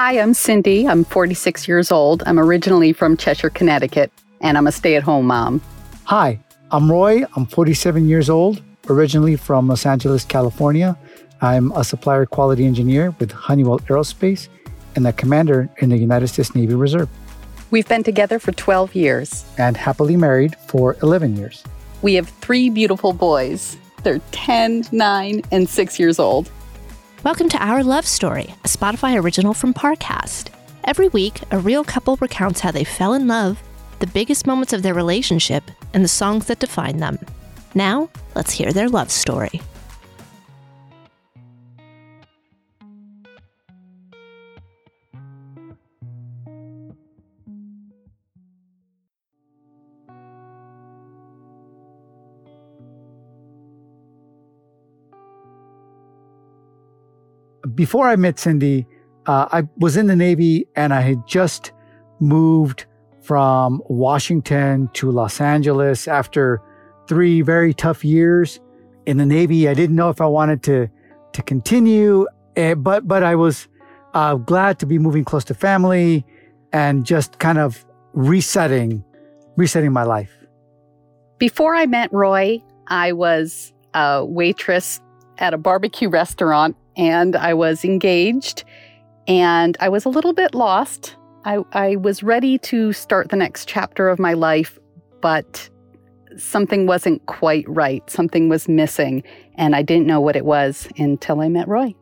Hi, I'm Cindy. I'm 46 years old. I'm originally from Cheshire, Connecticut, and I'm a stay at home mom. Hi, I'm Roy. I'm 47 years old, originally from Los Angeles, California. I'm a supplier quality engineer with Honeywell Aerospace and a commander in the United States Navy Reserve. We've been together for 12 years and happily married for 11 years. We have three beautiful boys. They're 10, 9, and 6 years old. Welcome to Our Love Story, a Spotify original from Parcast. Every week, a real couple recounts how they fell in love, the biggest moments of their relationship, and the songs that define them. Now, let's hear their love story. Before I met Cindy, uh, I was in the Navy and I had just moved from Washington to Los Angeles after three very tough years in the Navy. I didn't know if I wanted to to continue, uh, but but I was uh, glad to be moving close to family and just kind of resetting resetting my life. Before I met Roy, I was a waitress at a barbecue restaurant and I was engaged and I was a little bit lost. I, I was ready to start the next chapter of my life, but something wasn't quite right. Something was missing, and I didn't know what it was until I met Roy.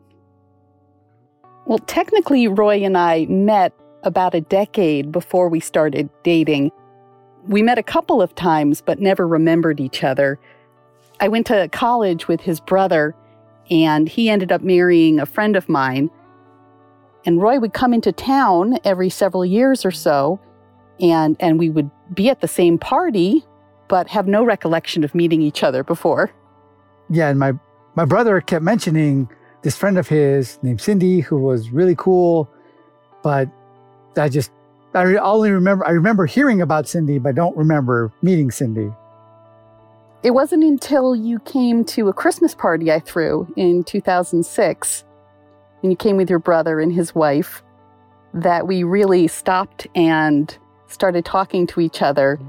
Well, technically, Roy and I met about a decade before we started dating. We met a couple of times, but never remembered each other. I went to college with his brother, and he ended up marrying a friend of mine. And Roy would come into town every several years or so, and, and we would be at the same party, but have no recollection of meeting each other before. Yeah, and my, my brother kept mentioning this friend of his named Cindy who was really cool, but I just I only remember I remember hearing about Cindy, but I don't remember meeting Cindy. It wasn't until you came to a Christmas party I threw in 2006, and you came with your brother and his wife, that we really stopped and started talking to each other.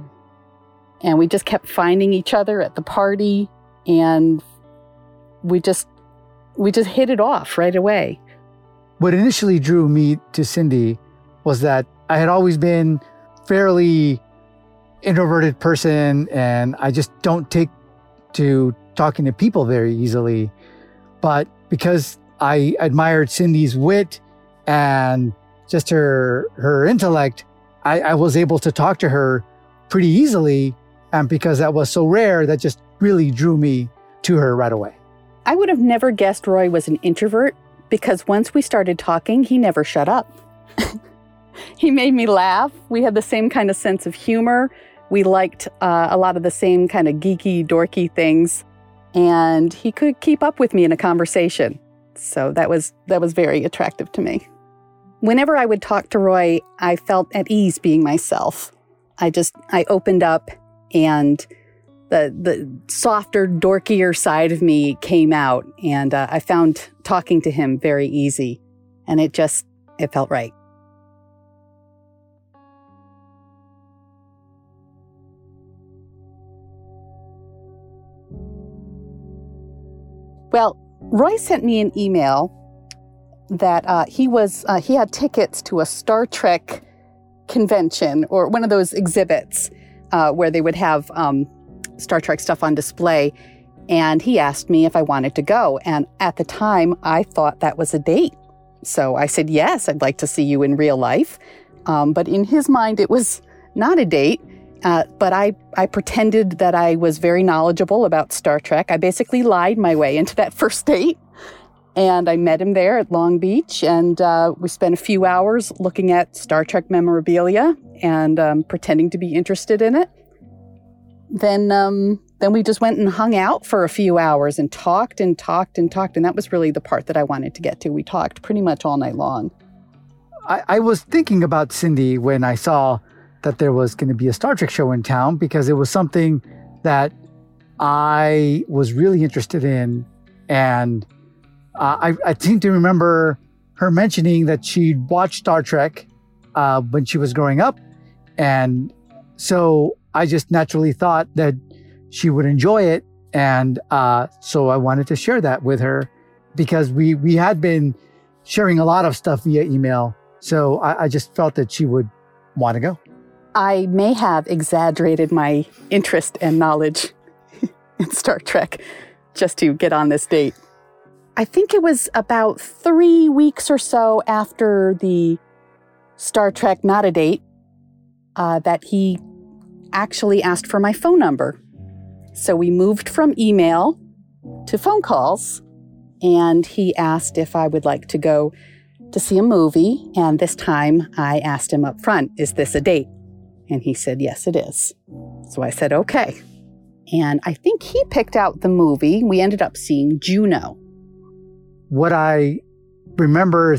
And we just kept finding each other at the party, and we just we just hit it off right away. What initially drew me to Cindy was that I had always been fairly introverted person and I just don't take to talking to people very easily. But because I admired Cindy's wit and just her her intellect, I, I was able to talk to her pretty easily. And because that was so rare, that just really drew me to her right away. I would have never guessed Roy was an introvert because once we started talking, he never shut up. he made me laugh. We had the same kind of sense of humor. We liked uh, a lot of the same kind of geeky, dorky things, and he could keep up with me in a conversation. So that was that was very attractive to me. Whenever I would talk to Roy, I felt at ease being myself. I just I opened up and the the softer, dorkier side of me came out, and uh, I found talking to him very easy, and it just it felt right. Well, Roy sent me an email that uh, he was uh, he had tickets to a Star Trek convention or one of those exhibits uh, where they would have um, Star Trek stuff on display, and he asked me if I wanted to go. And at the time, I thought that was a date, so I said yes, I'd like to see you in real life. Um, but in his mind, it was not a date. Uh, but I, I pretended that I was very knowledgeable about Star Trek. I basically lied my way into that first date. And I met him there at Long Beach, and uh, we spent a few hours looking at Star Trek memorabilia and um, pretending to be interested in it. Then, um, then we just went and hung out for a few hours and talked and talked and talked. And that was really the part that I wanted to get to. We talked pretty much all night long. I, I was thinking about Cindy when I saw that there was going to be a Star Trek show in town because it was something that I was really interested in. And uh, I, I seem to remember her mentioning that she'd watched Star Trek uh, when she was growing up. And so I just naturally thought that she would enjoy it. And uh, so I wanted to share that with her because we, we had been sharing a lot of stuff via email. So I, I just felt that she would want to go. I may have exaggerated my interest and knowledge in Star Trek just to get on this date. I think it was about three weeks or so after the Star Trek Not a Date uh, that he actually asked for my phone number. So we moved from email to phone calls, and he asked if I would like to go to see a movie. And this time I asked him up front, Is this a date? And he said, Yes, it is. So I said, Okay. And I think he picked out the movie. We ended up seeing Juno what I remember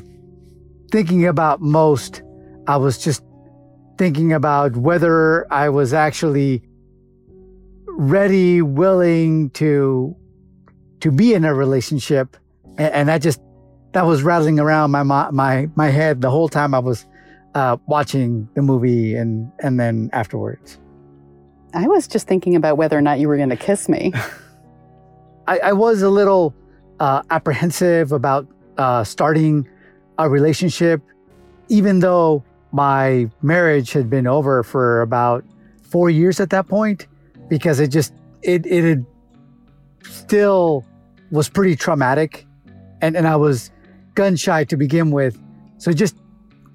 thinking about most, I was just thinking about whether I was actually ready, willing to to be in a relationship, and, and that just that was rattling around my my my head the whole time I was uh, watching the movie and and then afterwards. I was just thinking about whether or not you were going to kiss me. I, I was a little uh, apprehensive about uh, starting a relationship, even though my marriage had been over for about four years at that point, because it just it it had still was pretty traumatic, and and I was gun shy to begin with, so just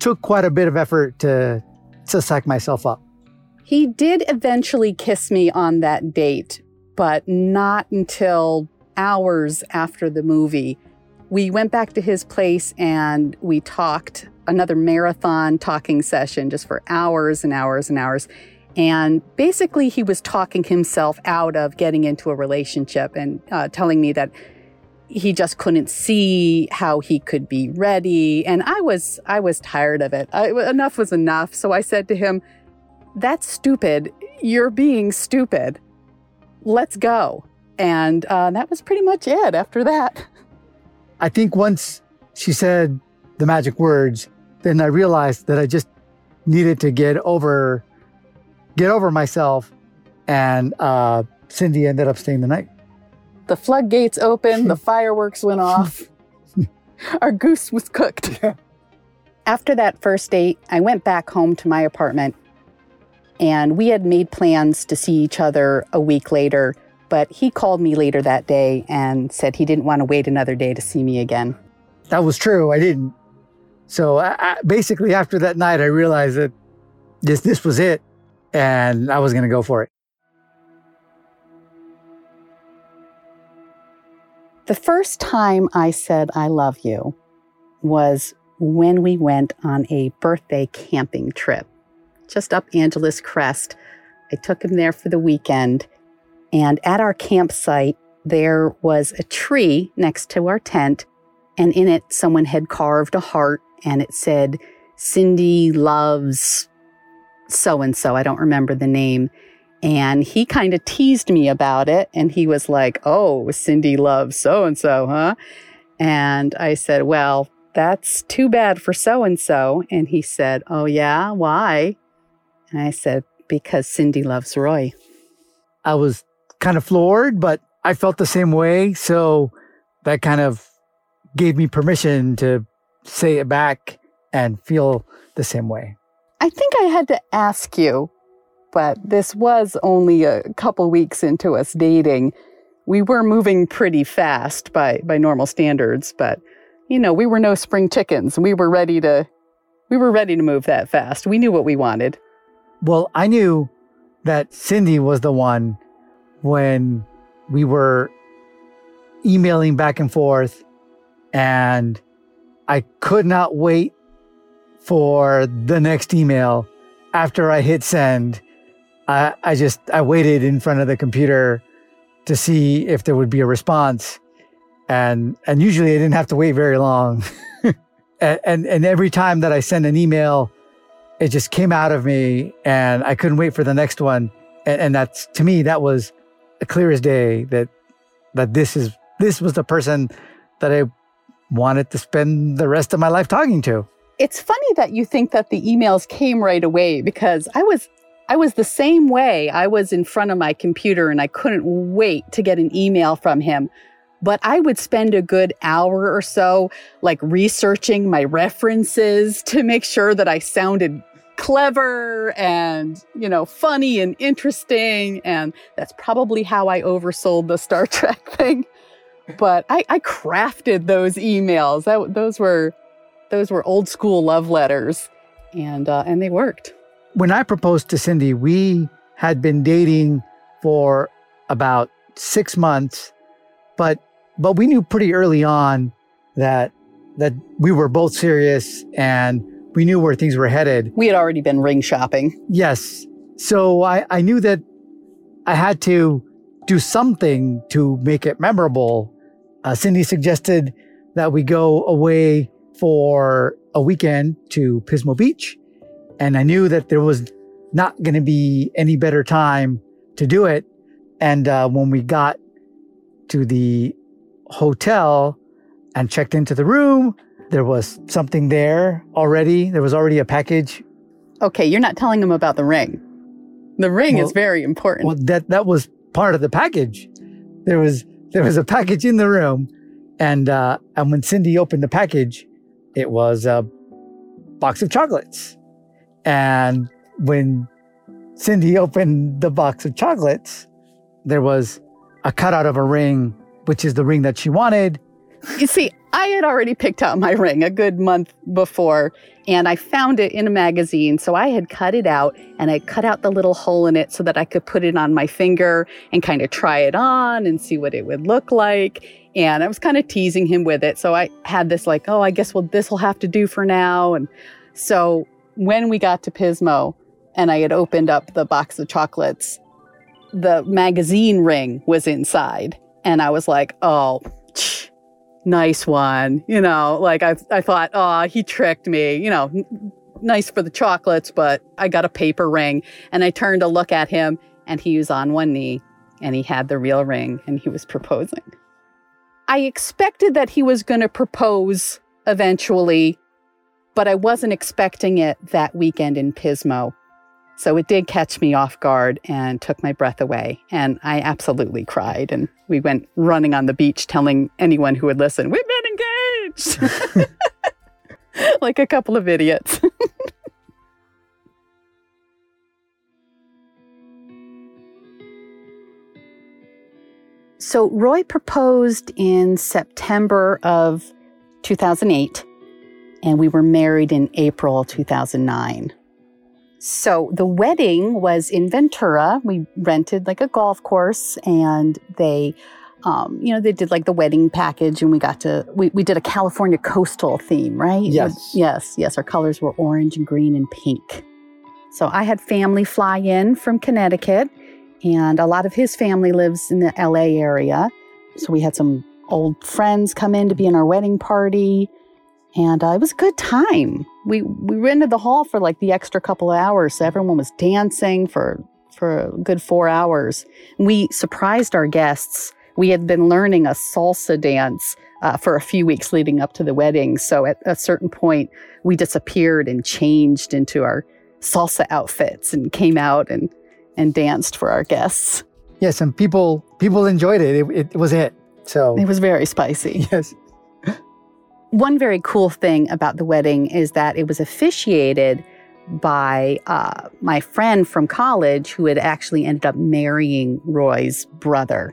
took quite a bit of effort to to psych myself up. He did eventually kiss me on that date, but not until hours after the movie, we went back to his place and we talked another marathon talking session just for hours and hours and hours. And basically, he was talking himself out of getting into a relationship and uh, telling me that he just couldn't see how he could be ready. And I was, I was tired of it. I, enough was enough. So I said to him, "That's stupid. You're being stupid. Let's go." And uh, that was pretty much it after that. I think once she said the magic words, then I realized that I just needed to get over get over myself and uh, Cindy ended up staying the night. The floodgates opened, the fireworks went off. Our goose was cooked. After that first date, I went back home to my apartment and we had made plans to see each other a week later but he called me later that day and said he didn't want to wait another day to see me again. That was true. I didn't. So I, I, basically, after that night, I realized that this this was it, and I was going to go for it. The first time I said I love you was when we went on a birthday camping trip just up Angeles Crest. I took him there for the weekend and at our campsite, there was a tree next to our tent, and in it, someone had carved a heart and it said, Cindy loves so and so. I don't remember the name. And he kind of teased me about it. And he was like, Oh, Cindy loves so and so, huh? And I said, Well, that's too bad for so and so. And he said, Oh, yeah, why? And I said, Because Cindy loves Roy. I was kind of floored, but I felt the same way. So that kind of gave me permission to say it back and feel the same way. I think I had to ask you, but this was only a couple weeks into us dating. We were moving pretty fast by, by normal standards, but you know, we were no spring chickens. We were ready to we were ready to move that fast. We knew what we wanted. Well, I knew that Cindy was the one when we were emailing back and forth and I could not wait for the next email after I hit send. I, I just I waited in front of the computer to see if there would be a response. And and usually I didn't have to wait very long. and, and and every time that I sent an email, it just came out of me and I couldn't wait for the next one. And, and that's to me, that was the clearest day that that this is this was the person that I wanted to spend the rest of my life talking to. It's funny that you think that the emails came right away because I was I was the same way. I was in front of my computer and I couldn't wait to get an email from him. But I would spend a good hour or so like researching my references to make sure that I sounded clever and, you know, funny and interesting. And that's probably how I oversold the Star Trek thing. But I, I crafted those emails. That, those were those were old school love letters, and uh, and they worked. When I proposed to Cindy, we had been dating for about six months, but but we knew pretty early on that that we were both serious and we knew where things were headed. We had already been ring shopping. Yes. So I, I knew that I had to do something to make it memorable. Uh, Cindy suggested that we go away for a weekend to Pismo Beach. And I knew that there was not going to be any better time to do it. And uh, when we got to the hotel and checked into the room, there was something there already. There was already a package. Okay, you're not telling him about the ring. The ring well, is very important. Well, that that was part of the package. There was there was a package in the room, and uh, and when Cindy opened the package, it was a box of chocolates. And when Cindy opened the box of chocolates, there was a cutout of a ring, which is the ring that she wanted. You see, I had already picked out my ring a good month before, and I found it in a magazine. So I had cut it out and I cut out the little hole in it so that I could put it on my finger and kind of try it on and see what it would look like. And I was kind of teasing him with it. So I had this, like, oh, I guess, well, this will have to do for now. And so when we got to Pismo and I had opened up the box of chocolates, the magazine ring was inside. And I was like, oh, nice one. You know, like I, I thought, oh, he tricked me. You know, n- nice for the chocolates, but I got a paper ring. And I turned to look at him, and he was on one knee and he had the real ring and he was proposing. I expected that he was going to propose eventually, but I wasn't expecting it that weekend in Pismo. So it did catch me off guard and took my breath away. And I absolutely cried. And we went running on the beach telling anyone who would listen, We've been engaged! like a couple of idiots. so Roy proposed in September of 2008, and we were married in April 2009. So the wedding was in Ventura. We rented like a golf course and they, um, you know, they did like the wedding package and we got to, we, we did a California coastal theme, right? Yes. yes, yes. Our colors were orange and green and pink. So I had family fly in from Connecticut and a lot of his family lives in the LA area. So we had some old friends come in to be in our wedding party and uh, it was a good time. We we rented the hall for like the extra couple of hours, so everyone was dancing for for a good four hours. We surprised our guests. We had been learning a salsa dance uh, for a few weeks leading up to the wedding. So at a certain point, we disappeared and changed into our salsa outfits and came out and and danced for our guests. Yes, and people people enjoyed it. It, it was it. So it was very spicy. Yes. One very cool thing about the wedding is that it was officiated by uh, my friend from college who had actually ended up marrying Roy's brother.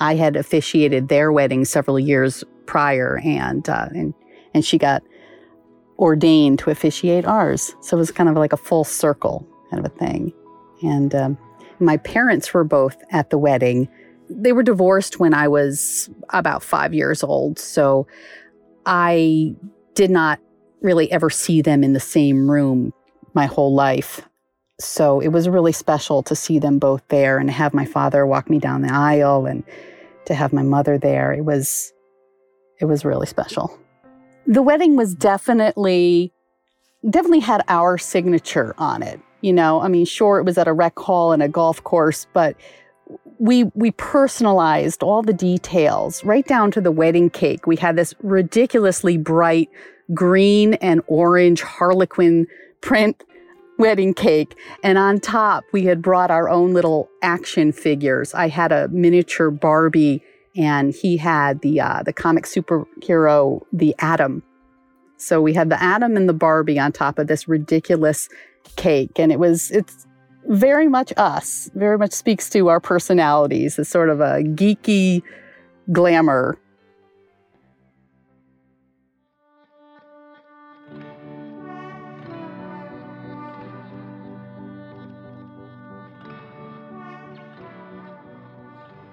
I had officiated their wedding several years prior, and uh, and and she got ordained to officiate ours. So it was kind of like a full circle kind of a thing. And um, my parents were both at the wedding. They were divorced when I was about five years old. So I did not really ever see them in the same room my whole life. So it was really special to see them both there and have my father walk me down the aisle and to have my mother there. It was it was really special. The wedding was definitely definitely had our signature on it. You know, I mean, sure it was at a rec hall and a golf course, but we we personalized all the details right down to the wedding cake. We had this ridiculously bright green and orange harlequin print wedding cake and on top we had brought our own little action figures. I had a miniature Barbie and he had the uh, the comic superhero the Atom. So we had the Atom and the Barbie on top of this ridiculous cake and it was it's very much us, very much speaks to our personalities as sort of a geeky glamour.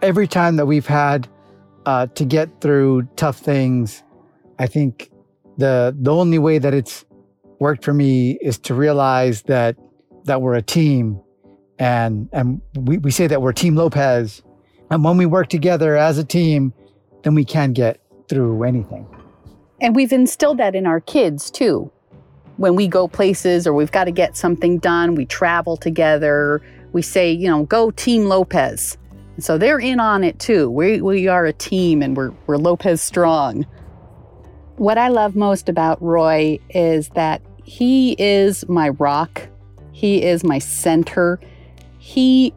Every time that we've had uh, to get through tough things, I think the the only way that it's worked for me is to realize that that we're a team and and we, we say that we're team lopez. And when we work together as a team then we can get through anything. And we've instilled that in our kids too. When we go places or we've got to get something done we travel together we say you know go team lopez. So they're in on it too. We, we are a team and we're, we're lopez strong. What i love most about roy is that he is my rock he is my center. He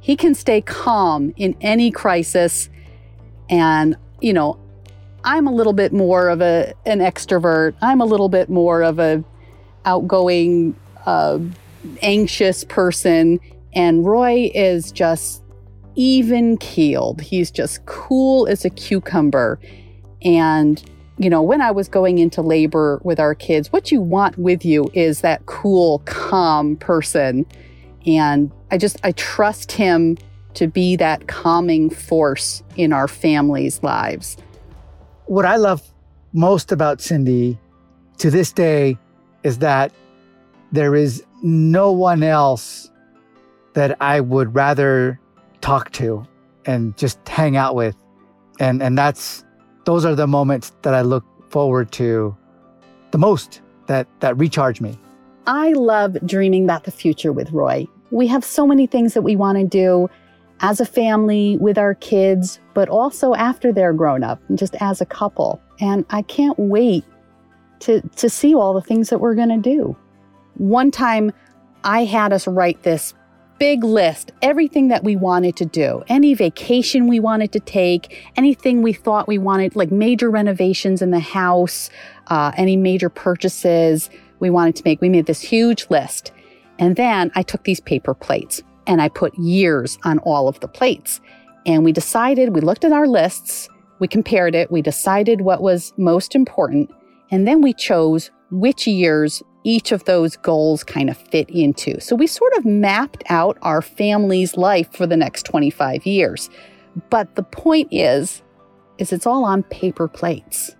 he can stay calm in any crisis and you know, I'm a little bit more of a an extrovert. I'm a little bit more of a outgoing uh, anxious person and Roy is just even keeled. He's just cool as a cucumber and you know, when I was going into labor with our kids, what you want with you is that cool, calm person. And I just, I trust him to be that calming force in our families' lives. What I love most about Cindy to this day is that there is no one else that I would rather talk to and just hang out with. And, and that's, those are the moments that I look forward to the most that that recharge me. I love dreaming about the future with Roy. We have so many things that we want to do as a family with our kids, but also after they're grown up just as a couple. And I can't wait to to see all the things that we're going to do. One time I had us write this big list, everything that we wanted to do, any vacation we wanted to take, anything we thought we wanted, like major renovations in the house, uh, any major purchases we wanted to make. We made this huge list. And then I took these paper plates and I put years on all of the plates. And we decided, we looked at our lists, we compared it, we decided what was most important, and then we chose which years each of those goals kind of fit into. So we sort of mapped out our family's life for the next 25 years. But the point is is it's all on paper plates.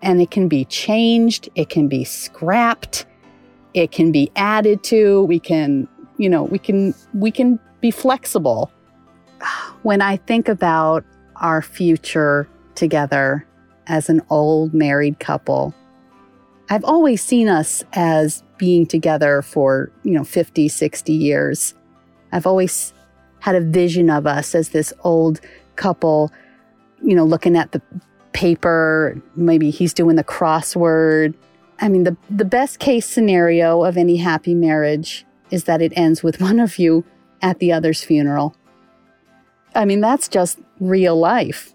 And it can be changed, it can be scrapped, it can be added to, we can, you know, we can we can be flexible. When I think about our future together as an old married couple, I've always seen us as being together for, you know, 50, 60 years. I've always had a vision of us as this old couple, you know, looking at the paper, maybe he's doing the crossword. I mean, the, the best case scenario of any happy marriage is that it ends with one of you at the other's funeral. I mean, that's just real life.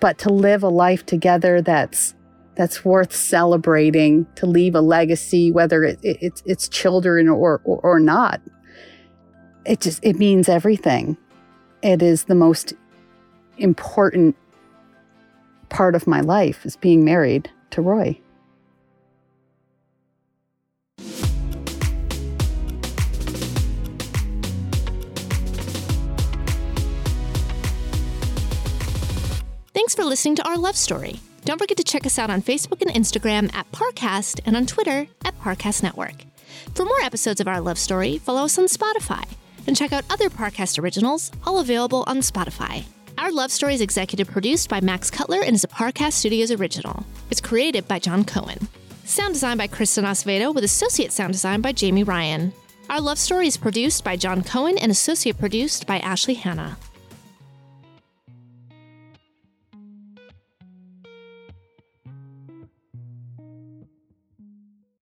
But to live a life together that's that's worth celebrating to leave a legacy, whether it, it, it's it's children or, or or not. It just it means everything. It is the most important part of my life is being married to Roy. Thanks for listening to our love story. Don't forget to check us out on Facebook and Instagram at Parcast and on Twitter at Parcast Network. For more episodes of our love story, follow us on Spotify and check out other Parcast originals, all available on Spotify. Our Love Story is executive produced by Max Cutler and is a Parcast Studios original. It's created by John Cohen. Sound design by Kristen Acevedo with associate sound design by Jamie Ryan. Our Love Story is produced by John Cohen and associate produced by Ashley Hanna.